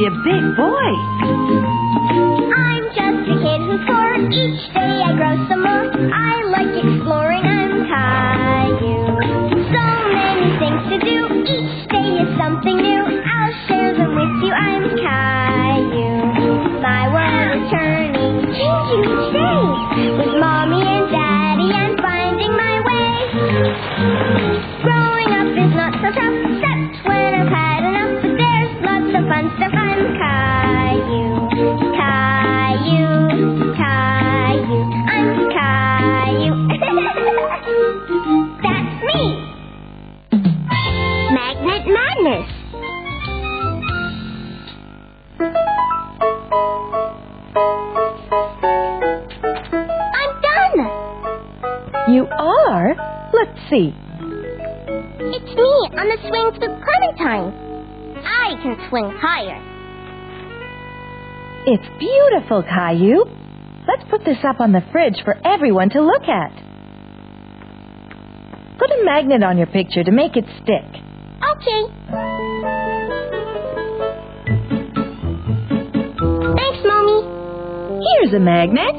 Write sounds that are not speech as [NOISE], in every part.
be a big boy. I'm just a kid who's four. Each day I grow some more. I'm done. You are? Let's see. It's me on the swings with Clementine. I can swing higher. It's beautiful, Caillou. Let's put this up on the fridge for everyone to look at. Put a magnet on your picture to make it stick. Okay. Thanks, Mommy. Here's a magnet. [LAUGHS]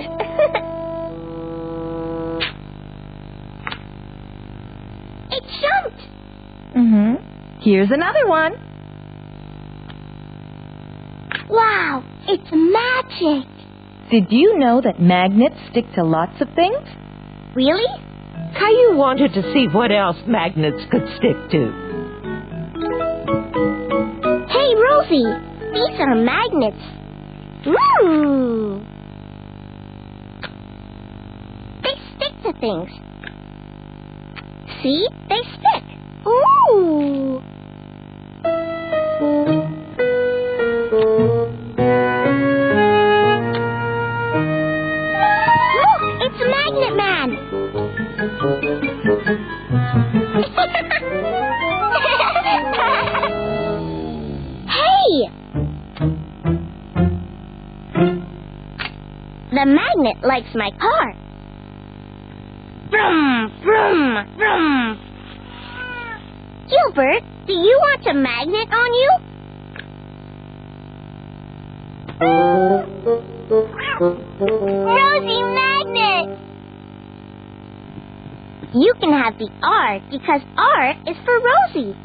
it jumped. Mm-hmm. Here's another one. Wow, it's magic. Did you know that magnets stick to lots of things? Really? Caillou wanted to see what else magnets could stick to. Hey, these are magnets. Ooh. They stick to things. See? They stick. Ooh. Likes my car. Vroom, vroom, vroom. Gilbert, do you want a magnet on you? Rosie Magnet! You can have the R because R is for Rosie.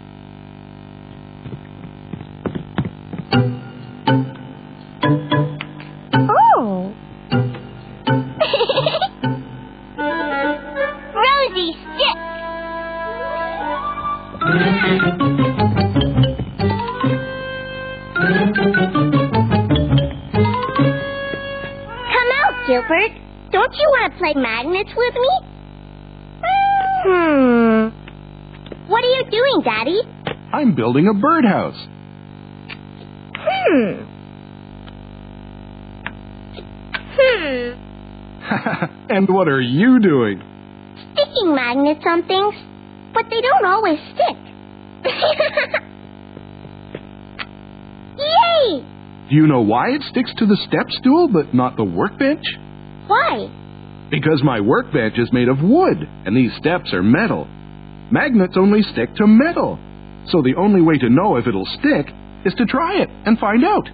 Stick. Come out, Gilbert. Don't you want to play magnets with me? Hmm. What are you doing, Daddy? I'm building a birdhouse. Hmm. Hmm. [LAUGHS] and what are you doing? Sticking magnets on things, but they don't always stick. [LAUGHS] Yay! Do you know why it sticks to the step stool but not the workbench? Why? Because my workbench is made of wood and these steps are metal. Magnets only stick to metal. So the only way to know if it'll stick is to try it and find out.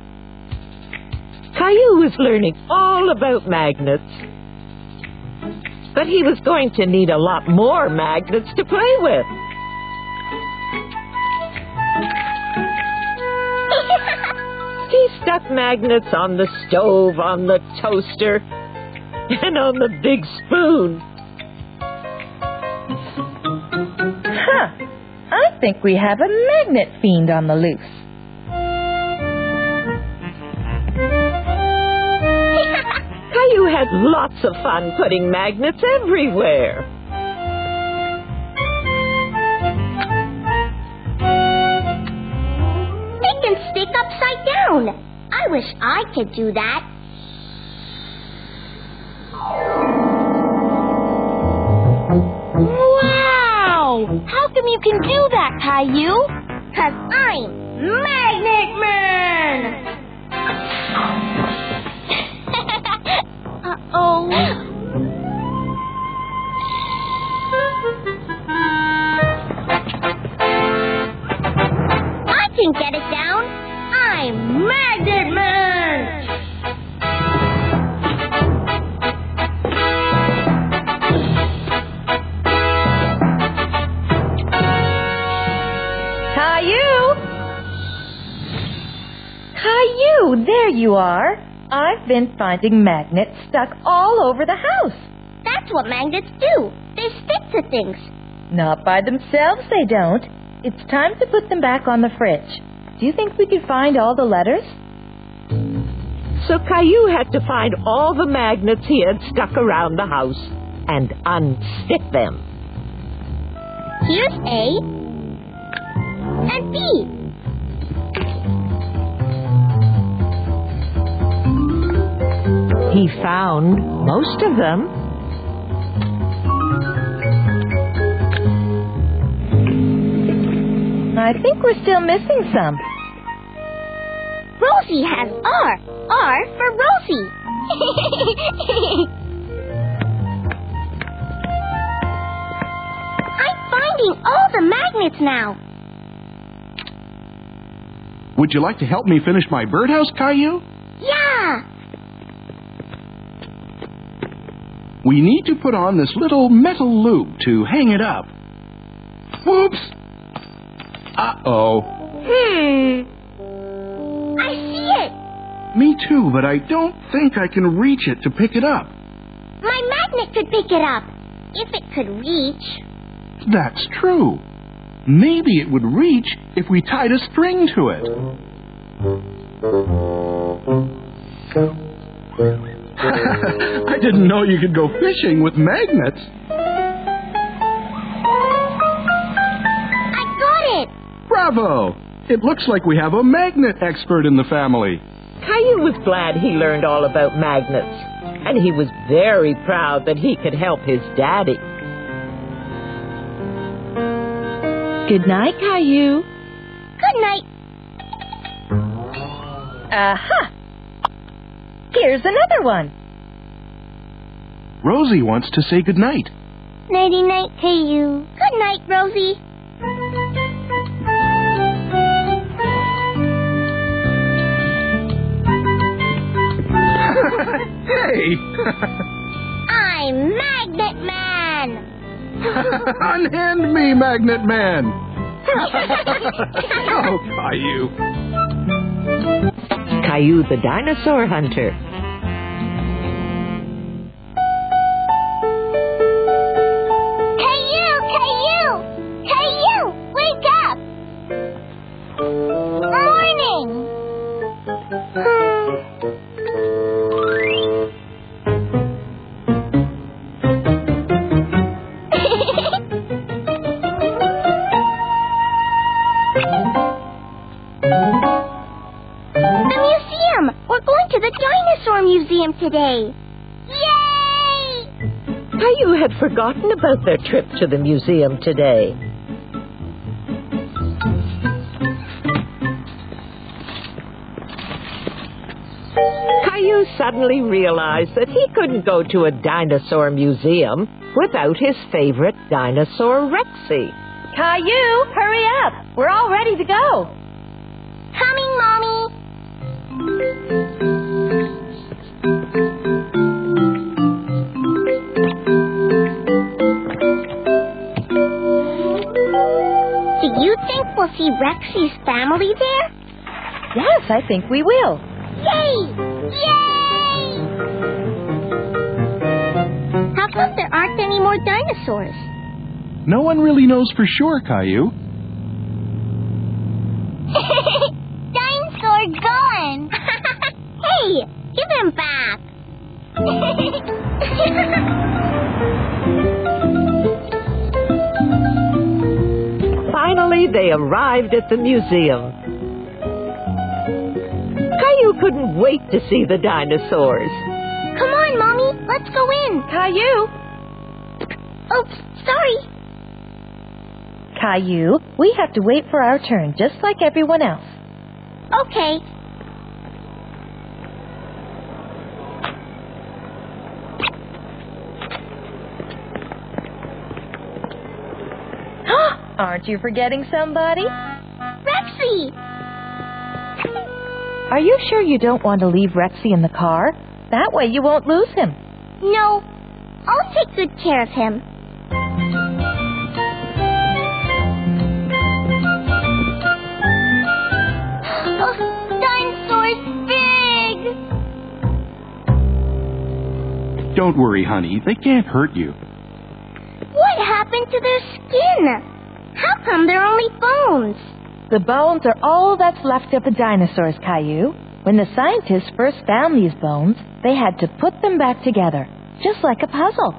Caillou was learning all about magnets. But he was going to need a lot more magnets to play with. [LAUGHS] He stuck magnets on the stove, on the toaster, and on the big spoon. Huh. I think we have a magnet fiend on the loose. Caillou had lots of fun putting magnets everywhere. they can stick upside down. I wish I could do that. Wow! How come you can do that, Caillou? Cause I'm Magnet Man! Uh-oh. I can get it down. I'm Magnet Man! Caillou! Caillou, there you are. I've been finding magnets stuck all over the house. That's what magnets do. They stick to things. Not by themselves, they don't. It's time to put them back on the fridge. Do you think we could find all the letters? So Caillou had to find all the magnets he had stuck around the house and unstick them. Here's A and B. He found most of them. I think we're still missing some. Rosie has R. R for Rosie. [LAUGHS] I'm finding all the magnets now. Would you like to help me finish my birdhouse, Caillou? Yeah. We need to put on this little metal loop to hang it up. Whoops! Uh-oh. Hmm. I see it. Me too, but I don't think I can reach it to pick it up. My magnet could pick it up. If it could reach. That's true. Maybe it would reach if we tied a string to it. [LAUGHS] I didn't know you could go fishing with magnets. I got it. Bravo! It looks like we have a magnet expert in the family. Caillou was glad he learned all about magnets, and he was very proud that he could help his daddy. Good night, Caillou. Good night. Aha! Here's another one. Rosie wants to say goodnight. Nighty night to you. Good night, Rosie. hey! I'm Magnet Man. [LAUGHS] Unhand me, Magnet Man! [LAUGHS] [LAUGHS] oh, Caillou. Caillou the dinosaur hunter. Today. Yay! Caillou had forgotten about their trip to the museum today. Caillou suddenly realized that he couldn't go to a dinosaur museum without his favorite dinosaur, Rexy. Caillou, hurry up. We're all ready to go. See Rexy's family there? Yes, I think we will. Yay! Yay! How come there aren't any more dinosaurs? No one really knows for sure, Caillou. Arrived at the museum. Caillou couldn't wait to see the dinosaurs. Come on, Mommy, let's go in. Caillou. Oops, sorry. Caillou, we have to wait for our turn just like everyone else. Okay. Aren't you forgetting somebody? Rexy! Are you sure you don't want to leave Rexy in the car? That way you won't lose him. No, I'll take good care of him. [GASPS] Don't worry, honey. They can't hurt you. What happened to their skin? How come they're only bones? The bones are all that's left of the dinosaurs, Caillou. When the scientists first found these bones, they had to put them back together, just like a puzzle.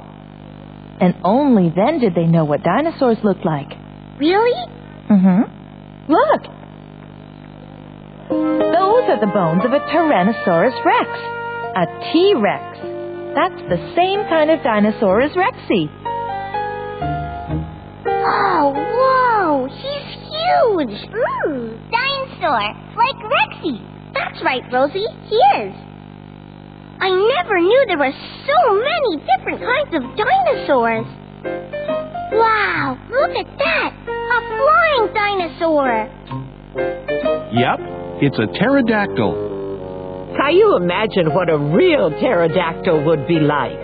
And only then did they know what dinosaurs looked like. Really? Mm-hmm. Look! Those are the bones of a Tyrannosaurus rex. A T-Rex. That's the same kind of dinosaur as Rexy. Oh, whoa! He's huge! Ooh, dinosaur! Like Rexy! That's right, Rosie, he is. I never knew there were so many different kinds of dinosaurs. Wow, look at that! A flying dinosaur! Yep, it's a pterodactyl. Can you imagine what a real pterodactyl would be like?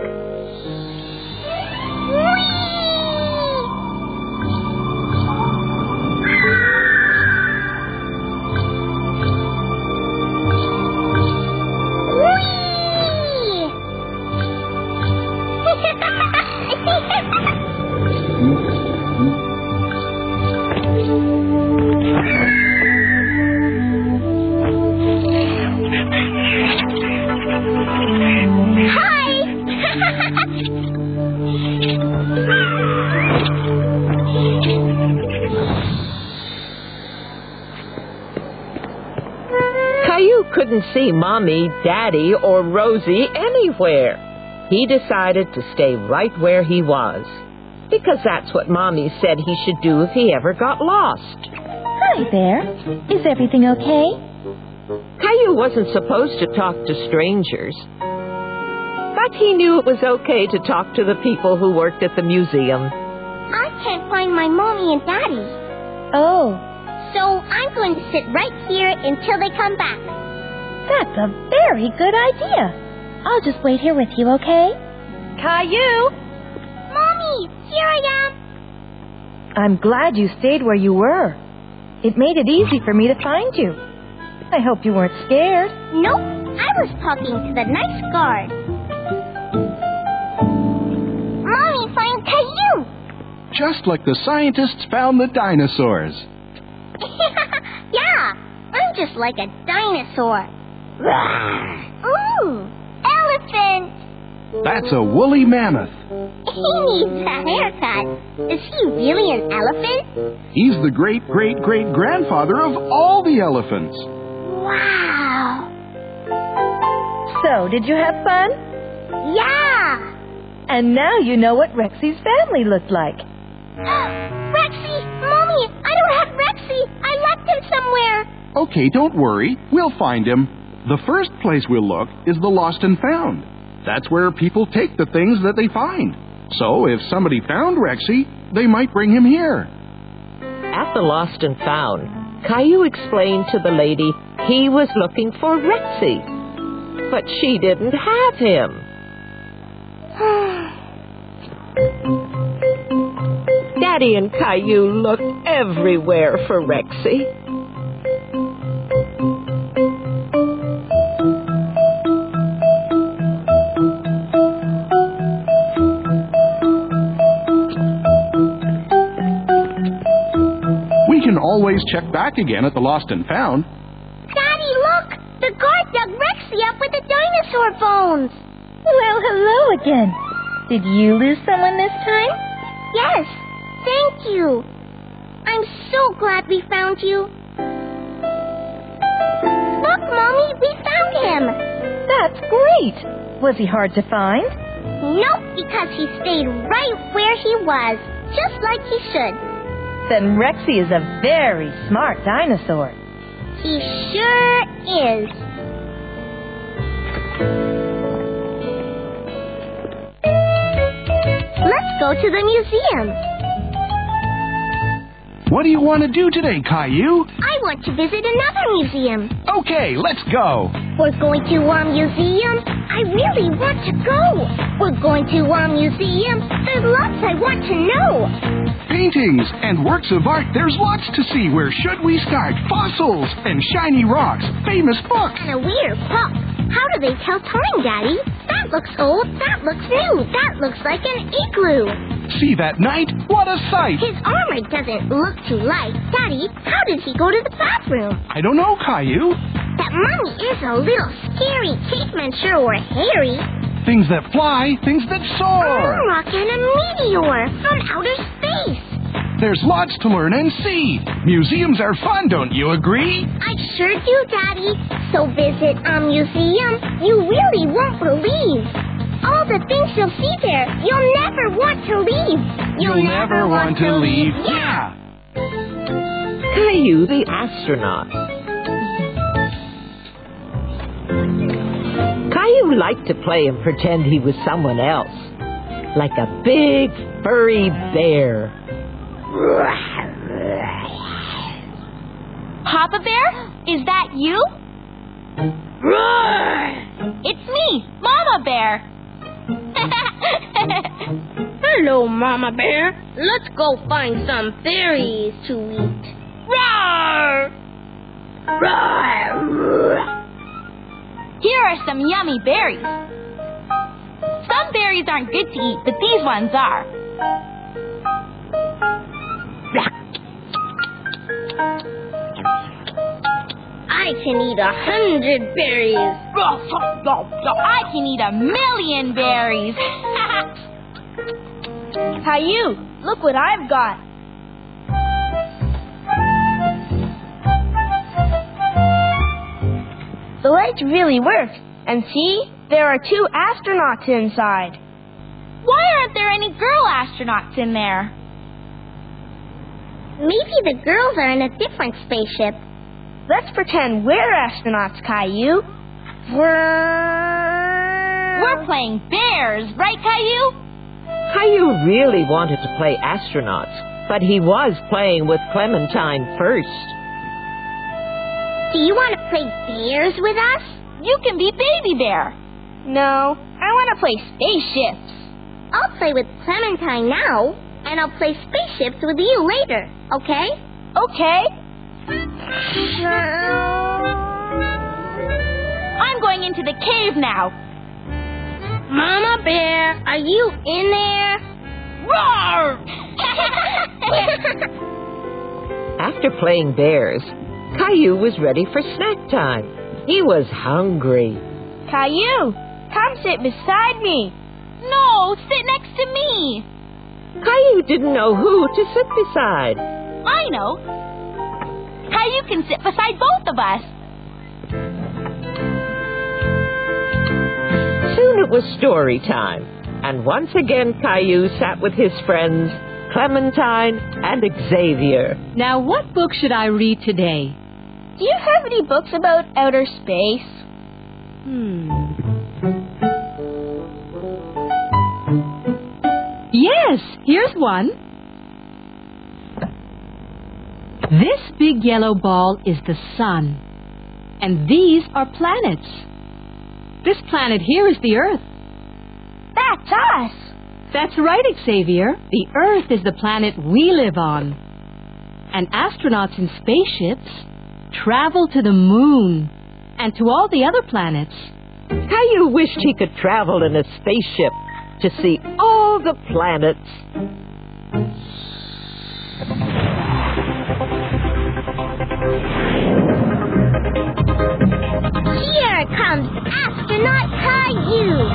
Caillou couldn't see Mommy, Daddy, or Rosie anywhere. He decided to stay right where he was. Because that's what Mommy said he should do if he ever got lost. Hi there. Is everything okay? Caillou wasn't supposed to talk to strangers. But he knew it was okay to talk to the people who worked at the museum. I can't find my mommy and daddy. Oh, So I'm going to sit right here until they come back. That's a very good idea. I'll just wait here with you, okay? Caillou! Mommy, here I am. I'm glad you stayed where you were. It made it easy for me to find you. I hope you weren't scared. Nope, I was talking to the nice guard. Mommy, find Caillou. Just like the scientists found the dinosaurs. [LAUGHS] yeah, I'm just like a dinosaur. Ooh, elephant. That's a woolly mammoth. [LAUGHS] He needs a haircut. Is he really an elephant? He's the great great great grandfather of all the elephants. Wow. So, did you have fun? Yeah. And now you know what Rexy's family looked like. [GASPS] Rexy, Mommy, I don't have Rexy. I left him somewhere. Okay, don't worry. We'll find him. The first place we'll look is the lost and found. That's where people take the things that they find. So if somebody found Rexy, they might bring him here. At the Lost and Found, Caillou explained to the lady he was looking for Rexy. But she didn't have him. [SIGHS] Daddy and Caillou looked everywhere for Rexy. Always check back again at the lost and found. Daddy, look! The guard dug Rexy up with the dinosaur bones. Well, hello again. Did you lose someone this time? Yes, thank you. I'm so glad we found you. Look, Mommy, we found him. That's great. Was he hard to find? Nope, because he stayed right where he was, just like he should. Then Rexy is a very smart dinosaur. He sure is. Let's go to the museum. What do you want to do today, Caillou? I want to visit another museum. Okay, let's go. We're going to our museum. I really want to go. We're going to our museum. There's lots I want to know. Paintings and works of art, there's lots to see. Where should we start? Fossils and shiny rocks, famous books. And a weird clock. How do they tell time, Daddy? That looks old. That looks new. That looks like an igloo. See that knight? What a sight! His armor doesn't look too light. Daddy, how did he go to the bathroom? I don't know, Caillou. That mummy is a little scary. Cavemen sure were hairy. Things that fly, things that soar. A rock and a meteor from outer space. There's lots to learn and see. Museums are fun, don't you agree? I sure do, Daddy. So visit a museum you really won't believe. All the things you'll see there, you'll never want to leave. You'll, you'll never, never want, want to leave. leave. Yeah. Caillou the astronaut. Caillou liked to play and pretend he was someone else, like a big furry bear. Papa Bear, is that you? It's me, Mama Bear. [LAUGHS] Hello, Mama Bear. Let's go find some berries to eat. Roar! Here are some yummy berries. Some berries aren't good to eat, but these ones are. I can eat a hundred berries. I can eat a million berries. [LAUGHS] Caillou, look what I've got. The lights really work. And see, there are two astronauts inside. Why aren't there any girl astronauts in there? Maybe the girls are in a different spaceship. Let's pretend we're astronauts, Caillou. We're... We're playing bears, right, Caillou? Caillou really wanted to play astronauts, but he was playing with Clementine first. Do you want to play bears with us? You can be Baby Bear. No, I want to play spaceships. I'll play with Clementine now, and I'll play spaceships with you later, okay? Okay. I'm going into the cave now. Mama Bear, are you in there? Roar! [LAUGHS] After playing bears, Caillou was ready for snack time. He was hungry. Caillou, come sit beside me. No, sit next to me. Caillou didn't know who to sit beside. I know. Caillou can sit beside both of us. Soon it was story time, and once again Caillou sat with his friends Clementine and Xavier. Now, what book should I read today? Do you have any books about outer space? Hmm. Yes, here's one. This big yellow ball is the sun, and these are planets. This planet here is the Earth. That's us. That's right, Xavier. The Earth is the planet we live on. And astronauts in spaceships travel to the moon and to all the other planets. Caillou wished he could travel in a spaceship to see all the planets. Here comes astronaut Caillou.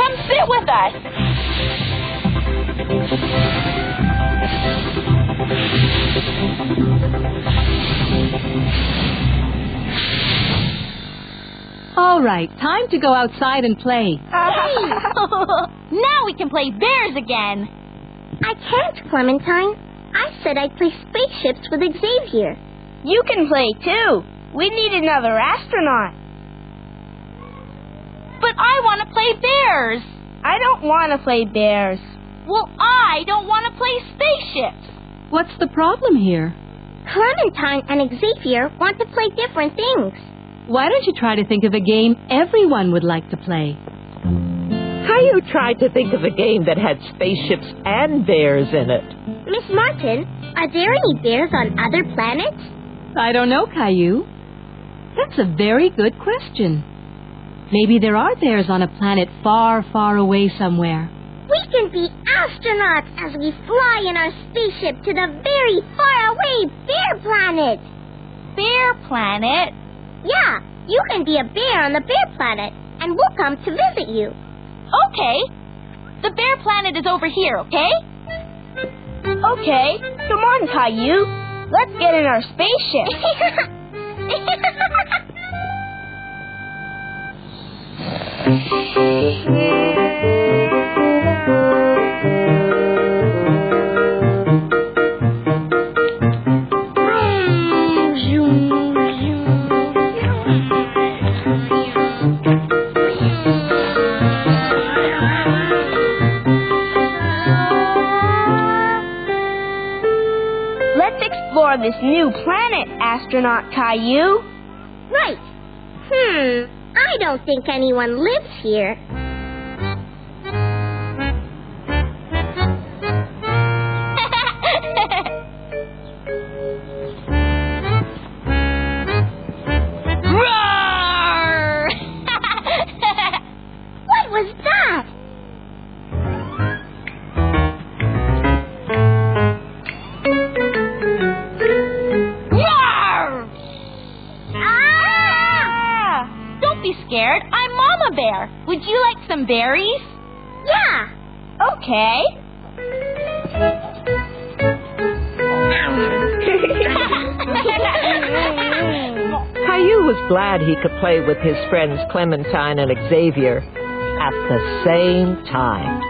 Come sit with us. All right, time to go outside and play. [LAUGHS] now we can play bears again. I can't, Clementine. I said I'd play spaceships with Xavier. You can play too. We need another astronaut. But I want to play bears. I don't want to play bears. Well, I don't want to play spaceships. What's the problem here? Clementine and Xavier want to play different things. Why don't you try to think of a game everyone would like to play? Caillou tried to think of a game that had spaceships and bears in it. Miss Martin, are there any bears on other planets? I don't know, Caillou. That's a very good question. Maybe there are bears on a planet far, far away somewhere. We can be astronauts as we fly in our spaceship to the very far away bear planet. Bear planet? Yeah, you can be a bear on the bear planet, and we'll come to visit you. Okay. The bear planet is over here, okay? Okay, come on, Caillou. Let's get in our spaceship. [LAUGHS] explore this new planet, astronaut Caillou. right. Hmm. I don't think anyone lives here. Was glad he could play with his friends Clementine and Xavier at the same time.